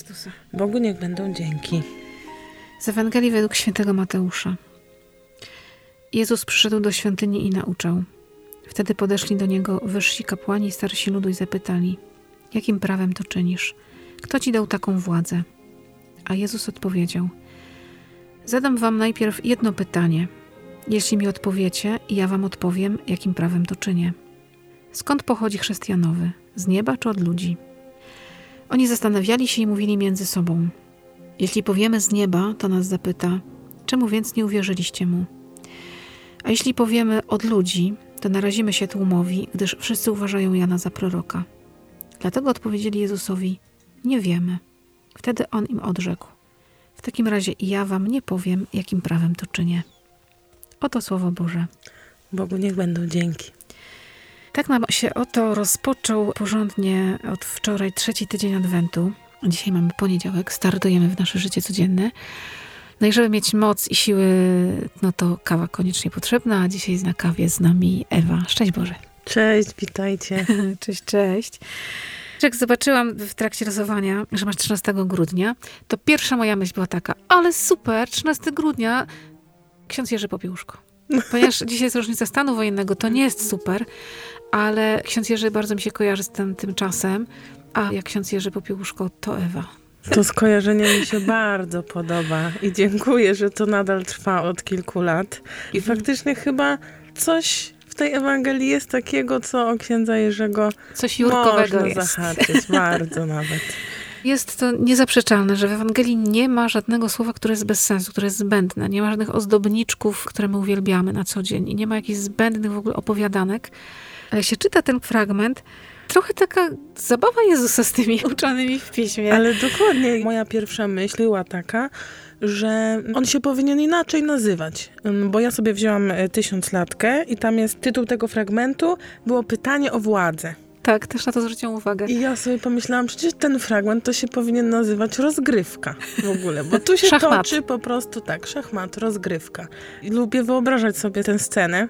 Chrystusa. Bogu niech będą dzięki. Z Ewangelii według świętego Mateusza. Jezus przyszedł do świątyni i nauczał. Wtedy podeszli do niego wyżsi kapłani i starsi ludu i zapytali: Jakim prawem to czynisz? Kto ci dał taką władzę? A Jezus odpowiedział: Zadam wam najpierw jedno pytanie. Jeśli mi odpowiecie, ja wam odpowiem, jakim prawem to czynię. Skąd pochodzi chrześcijanowy? Z nieba czy od ludzi? Oni zastanawiali się i mówili między sobą: Jeśli powiemy z nieba, to nas zapyta: Czemu więc nie uwierzyliście mu? A jeśli powiemy od ludzi, to narazimy się tłumowi, gdyż wszyscy uważają Jana za proroka. Dlatego odpowiedzieli Jezusowi: Nie wiemy. Wtedy on im odrzekł: W takim razie i ja wam nie powiem, jakim prawem to czynię. Oto słowo Boże. Bogu niech będą dzięki. Tak nam się oto rozpoczął porządnie od wczoraj trzeci tydzień Adwentu. Dzisiaj mamy poniedziałek, startujemy w nasze życie codzienne. No i żeby mieć moc i siły, no to kawa koniecznie potrzebna, a dzisiaj na kawie z nami Ewa. Szczęść Boże. Cześć, witajcie. cześć, cześć. Jak zobaczyłam w trakcie losowania, że masz 13 grudnia, to pierwsza moja myśl była taka, ale super, 13 grudnia, ksiądz Jerzy Popiełuszko. Ponieważ dzisiaj jest rocznica stanu wojennego, to nie jest super, ale ksiądz Jerzy bardzo mi się kojarzy z tym, tym czasem, a jak ksiądz Jerzy Popiełuszko, to Ewa. To skojarzenie mi się bardzo podoba i dziękuję, że to nadal trwa od kilku lat. I mhm. faktycznie chyba coś w tej Ewangelii jest takiego, co o księdza Jerzego coś jurkowego można jest. zahaczyć, bardzo nawet. Jest to niezaprzeczalne, że w Ewangelii nie ma żadnego słowa, które jest bez sensu, które jest zbędne. Nie ma żadnych ozdobniczków, które my uwielbiamy na co dzień. I nie ma jakichś zbędnych w ogóle opowiadanek. Ale jak się czyta ten fragment, trochę taka zabawa Jezusa z tymi uczonymi w piśmie. Ale dokładnie. Moja pierwsza myśl była taka, że on się powinien inaczej nazywać. Bo ja sobie wzięłam e, tysiąclatkę i tam jest tytuł tego fragmentu, było pytanie o władzę. Tak, też na to zwróciłam uwagę. I ja sobie pomyślałam, przecież ten fragment to się powinien nazywać rozgrywka w ogóle, bo tu się szachmat. toczy po prostu tak, szachmat, rozgrywka. I lubię wyobrażać sobie tę scenę,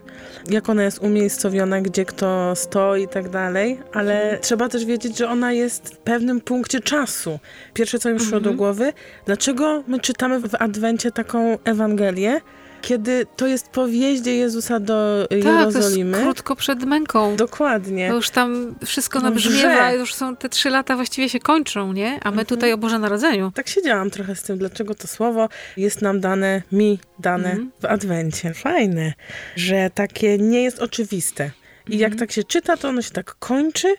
jak ona jest umiejscowiona, gdzie kto stoi i tak dalej, ale mhm. trzeba też wiedzieć, że ona jest w pewnym punkcie czasu. Pierwsze, co mi przyszło mhm. do głowy, dlaczego my czytamy w Adwencie taką Ewangelię, kiedy to jest po wjeździe Jezusa do tak, Jerozolimy. Tak, krótko przed męką. Dokładnie. To już tam wszystko nabrzmiewa, już są te trzy lata właściwie się kończą, nie? A my mhm. tutaj o Boże Narodzeniu. Tak siedziałam trochę z tym, dlaczego to słowo jest nam dane, mi dane mhm. w Adwencie. Fajne, że takie nie jest oczywiste. I jak mhm. tak się czyta, to ono się tak kończy,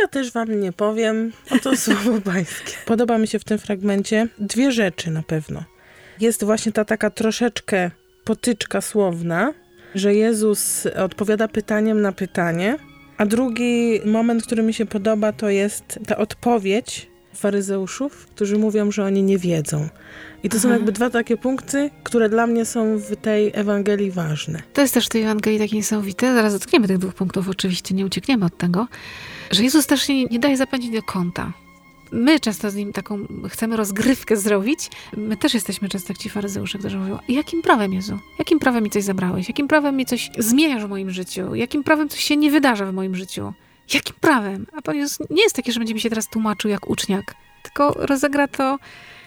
ja też wam nie powiem, oto słowo pańskie. Podoba mi się w tym fragmencie dwie rzeczy na pewno. Jest właśnie ta taka troszeczkę potyczka słowna, że Jezus odpowiada pytaniem na pytanie, a drugi moment, który mi się podoba, to jest ta odpowiedź faryzeuszów, którzy mówią, że oni nie wiedzą. I to Aha. są jakby dwa takie punkty, które dla mnie są w tej Ewangelii ważne. To jest też w tej Ewangelii takie niesamowite. Zaraz dotkniemy tych dwóch punktów, oczywiście nie uciekniemy od tego, że Jezus też nie, nie daje zapędzić do kąta my często z nim taką chcemy rozgrywkę zrobić. My też jesteśmy często jak ci faryzeusze, którzy mówią, jakim prawem, Jezu? Jakim prawem mi coś zabrałeś? Jakim prawem mi coś zmieniasz w moim życiu? Jakim prawem coś się nie wydarza w moim życiu? Jakim prawem? A Pan Jezus nie jest taki, że będzie mi się teraz tłumaczył jak uczniak, tylko rozegra to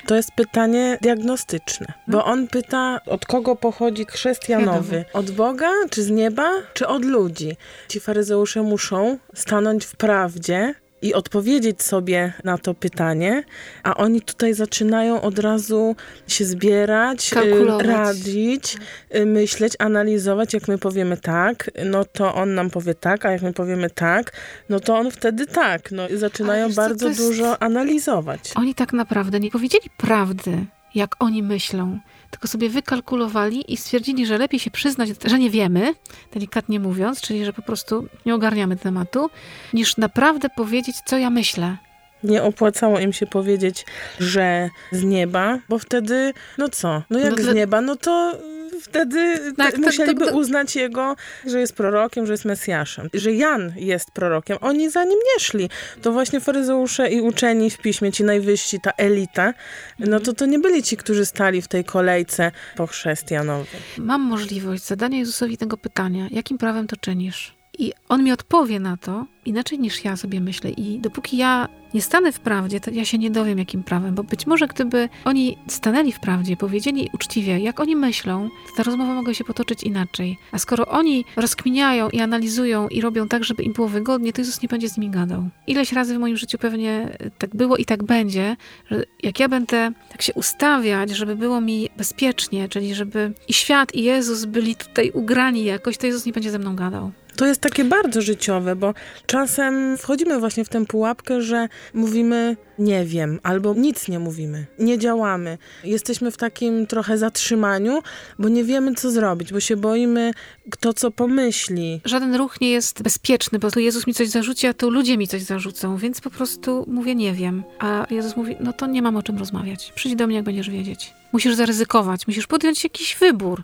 to jest pytanie diagnostyczne, bo hmm? on pyta, od kogo pochodzi chrześcijanowy? Od Boga, czy z nieba, czy od ludzi? Ci faryzeusze muszą stanąć w prawdzie, i odpowiedzieć sobie na to pytanie, a oni tutaj zaczynają od razu się zbierać, y, Kalkulować. radzić, y, myśleć, analizować. Jak my powiemy tak, no to on nam powie tak, a jak my powiemy tak, no to on wtedy tak. No, zaczynają bardzo jest... dużo analizować. Oni tak naprawdę nie powiedzieli prawdy, jak oni myślą tylko sobie wykalkulowali i stwierdzili, że lepiej się przyznać, że nie wiemy, delikatnie mówiąc, czyli że po prostu nie ogarniamy tematu, niż naprawdę powiedzieć, co ja myślę. Nie opłacało im się powiedzieć, że z nieba, bo wtedy, no co? No jak no z nieba, no to wtedy tak, musieliby to, to, to... uznać jego, że jest prorokiem, że jest Mesjaszem. Że Jan jest prorokiem. Oni za nim nie szli. To właśnie faryzeusze i uczeni w piśmie, ci najwyżsi, ta elita, no to to nie byli ci, którzy stali w tej kolejce po chrzest Janowej. Mam możliwość zadania Jezusowi tego pytania. Jakim prawem to czynisz? I on mi odpowie na to inaczej niż ja sobie myślę. I dopóki ja nie stanę w prawdzie, to ja się nie dowiem, jakim prawem. Bo być może gdyby oni stanęli w prawdzie, powiedzieli uczciwie, jak oni myślą, to ta rozmowa mogła się potoczyć inaczej. A skoro oni rozkminiają i analizują i robią tak, żeby im było wygodnie, to Jezus nie będzie z nimi gadał. Ileś razy w moim życiu pewnie tak było i tak będzie, że jak ja będę tak się ustawiać, żeby było mi bezpiecznie, czyli żeby i świat, i Jezus byli tutaj ugrani jakoś, to Jezus nie będzie ze mną gadał. To jest takie bardzo życiowe, bo czasem wchodzimy właśnie w tę pułapkę, że mówimy nie wiem, albo nic nie mówimy, nie działamy. Jesteśmy w takim trochę zatrzymaniu, bo nie wiemy, co zrobić, bo się boimy, kto co pomyśli. Żaden ruch nie jest bezpieczny, bo tu Jezus mi coś zarzuci, a tu ludzie mi coś zarzucą, więc po prostu mówię nie wiem. A Jezus mówi, no to nie mam o czym rozmawiać. Przyjdź do mnie, jak będziesz wiedzieć. Musisz zaryzykować, musisz podjąć jakiś wybór.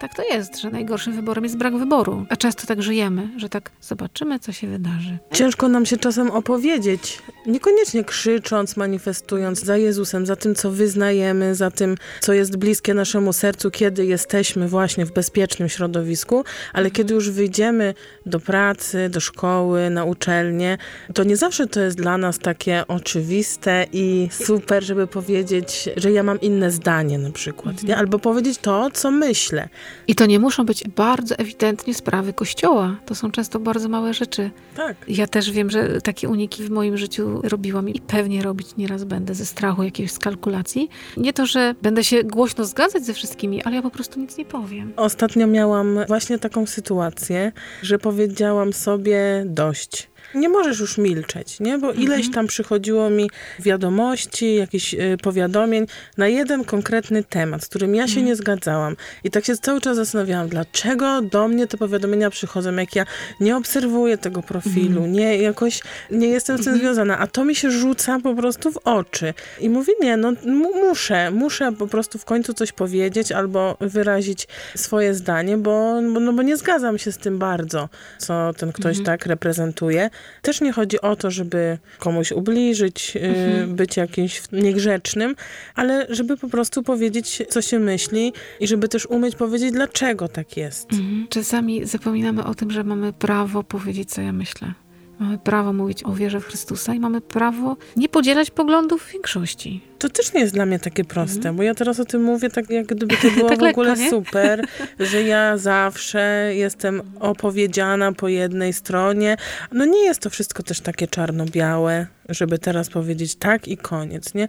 Tak to jest, że najgorszym wyborem jest brak wyboru. A często tak żyjemy, że tak zobaczymy, co się wydarzy. Ciężko nam się czasem opowiedzieć, niekoniecznie krzycząc, manifestując za Jezusem, za tym, co wyznajemy, za tym, co jest bliskie naszemu sercu, kiedy jesteśmy właśnie w bezpiecznym środowisku, ale kiedy już wyjdziemy do pracy, do szkoły, na uczelnię, to nie zawsze to jest dla nas takie oczywiste i super, żeby powiedzieć, że ja mam inne zdanie na przykład, nie? albo powiedzieć to, co myślę. I to nie muszą być bardzo ewidentnie sprawy kościoła. To są często bardzo małe rzeczy. Tak. Ja też wiem, że takie uniki w moim życiu robiłam i pewnie robić nieraz będę ze strachu jakiejś skalkulacji. Nie to, że będę się głośno zgadzać ze wszystkimi, ale ja po prostu nic nie powiem. Ostatnio miałam właśnie taką sytuację, że powiedziałam sobie dość nie możesz już milczeć, nie? Bo ileś mhm. tam przychodziło mi wiadomości, jakichś y, powiadomień na jeden konkretny temat, z którym ja się mhm. nie zgadzałam. I tak się cały czas zastanawiałam, dlaczego do mnie te powiadomienia przychodzą, jak ja nie obserwuję tego profilu, mhm. nie jakoś nie jestem z tym związana, a to mi się rzuca po prostu w oczy. I mówię, nie, no muszę, muszę po prostu w końcu coś powiedzieć albo wyrazić swoje zdanie, bo, no, bo nie zgadzam się z tym bardzo, co ten ktoś tak reprezentuje. Też nie chodzi o to, żeby komuś ubliżyć, y, mhm. być jakimś niegrzecznym, ale żeby po prostu powiedzieć, co się myśli i żeby też umieć powiedzieć, dlaczego tak jest. Mhm. Czasami zapominamy o tym, że mamy prawo powiedzieć, co ja myślę. Mamy prawo mówić o wierze w Chrystusa i mamy prawo nie podzielać poglądów w większości. To też nie jest dla mnie takie proste, mm. bo ja teraz o tym mówię tak, jak gdyby to było tak w ogóle lekko, super, że ja zawsze jestem opowiedziana po jednej stronie. No nie jest to wszystko też takie czarno-białe, żeby teraz powiedzieć tak i koniec, nie?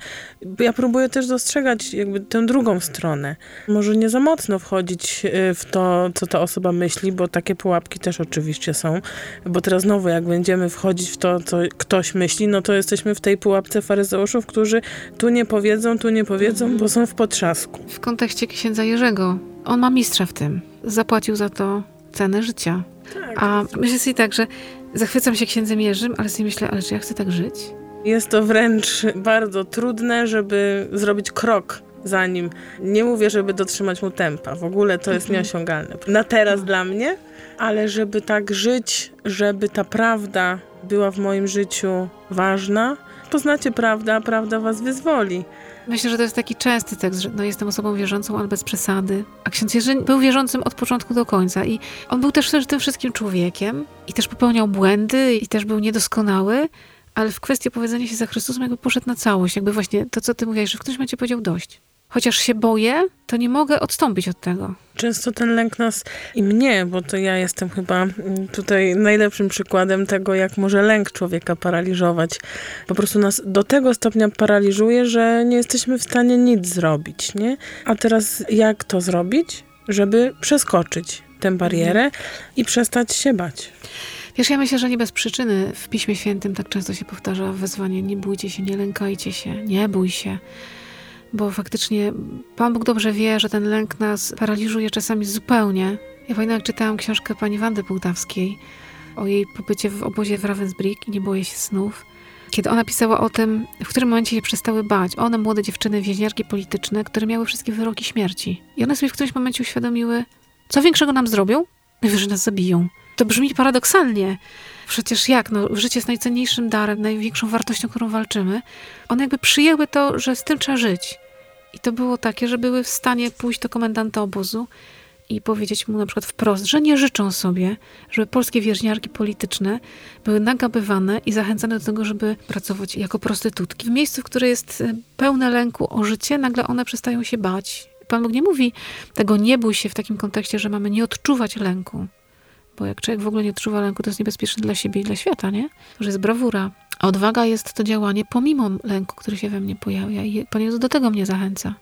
Ja próbuję też dostrzegać jakby tę drugą stronę. Może nie za mocno wchodzić y, w to, co ta osoba myśli, bo takie pułapki też oczywiście są, bo teraz znowu jak będziemy wchodzić w to, co ktoś myśli, no to jesteśmy w tej pułapce faryzeuszów, którzy tu nie powiedzą, tu nie powiedzą, bo są w potrzasku. W kontekście księdza Jerzego, on ma mistrza w tym. Zapłacił za to cenę życia. Tak. A myślę sobie tak, że zachwycam się księdzem Jerzym, ale sobie myślę, ale czy ja chcę tak żyć? Jest to wręcz bardzo trudne, żeby zrobić krok za nim. Nie mówię, żeby dotrzymać mu tempa. W ogóle to jest mhm. nieosiągalne. Na teraz dla mnie, ale żeby tak żyć, żeby ta prawda była w moim życiu ważna, poznacie prawdę, a prawda was wyzwoli. Myślę, że to jest taki częsty tekst, że no, jestem osobą wierzącą, ale bez przesady. A ksiądz Jerzy był wierzącym od początku do końca i on był też tym wszystkim człowiekiem i też popełniał błędy i też był niedoskonały, ale w kwestii opowiedzenia się za Chrystusem jakby poszedł na całość. Jakby właśnie to, co ty mówiłaś, że w którymś momencie powiedział dość chociaż się boję, to nie mogę odstąpić od tego. Często ten lęk nas i mnie, bo to ja jestem chyba tutaj najlepszym przykładem tego, jak może lęk człowieka paraliżować. Po prostu nas do tego stopnia paraliżuje, że nie jesteśmy w stanie nic zrobić, nie? A teraz jak to zrobić, żeby przeskoczyć tę barierę i przestać się bać? Wiesz, ja myślę, że nie bez przyczyny w Piśmie Świętym tak często się powtarza wezwanie nie bójcie się, nie lękajcie się, nie bój się bo faktycznie Pan Bóg dobrze wie, że ten lęk nas paraliżuje czasami zupełnie. Ja pamiętam, jak czytałam książkę pani Wandy Półtawskiej o jej pobycie w obozie w Ravensbrück i nie boję się snów. Kiedy ona pisała o tym, w którym momencie się przestały bać. One, młode dziewczyny, więźniarki polityczne, które miały wszystkie wyroki śmierci. I one sobie w którymś momencie uświadomiły, co większego nam zrobią? Najwyżej nas zabiją. To brzmi paradoksalnie. Przecież jak? No, życie jest najcenniejszym darem, największą wartością, którą walczymy. One jakby przyjęły to, że z tym trzeba żyć. I to było takie, że były w stanie pójść do komendanta obozu i powiedzieć mu na przykład wprost, że nie życzą sobie, żeby polskie więźniarki polityczne były nagabywane i zachęcane do tego, żeby pracować jako prostytutki. W miejscu, które jest e, pełne lęku o życie, nagle one przestają się bać. Pan Bóg nie mówi tego nie bój się w takim kontekście, że mamy nie odczuwać lęku. Bo jak człowiek w ogóle nie odczuwa lęku, to jest niebezpieczne dla siebie i dla świata, nie? To jest brawura. A odwaga jest to działanie pomimo lęku, który się we mnie pojawia. I Pan Jezus do tego mnie zachęca.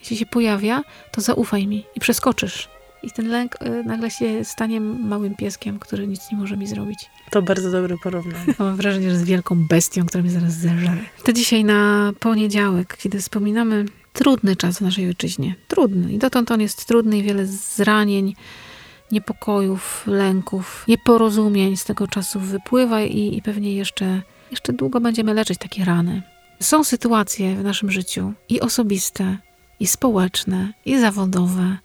Jeśli się pojawia, to zaufaj mi i przeskoczysz. I ten lęk y, nagle się stanie małym pieskiem, który nic nie może mi zrobić. To bardzo dobre porównanie. Mam wrażenie, że z wielką bestią, która mnie zaraz zeżre. To dzisiaj na poniedziałek, kiedy wspominamy trudny czas w naszej ojczyźnie. Trudny. I dotąd on jest trudny i wiele zranień, niepokojów, lęków, nieporozumień z tego czasu wypływa i, i pewnie jeszcze, jeszcze długo będziemy leczyć takie rany. Są sytuacje w naszym życiu i osobiste, i społeczne, i zawodowe,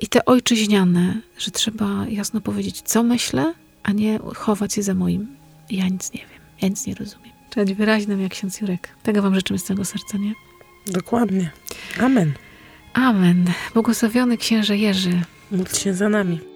i te ojczyźniane, że trzeba jasno powiedzieć, co myślę, a nie chować się za moim. Ja nic nie wiem, ja nic nie rozumiem. Trzeba być wyraźnym jak ksiądz Jurek. Tego wam życzymy z całego serca, nie? Dokładnie. Amen. Amen. Błogosławiony księże Jerzy. Módl się za nami.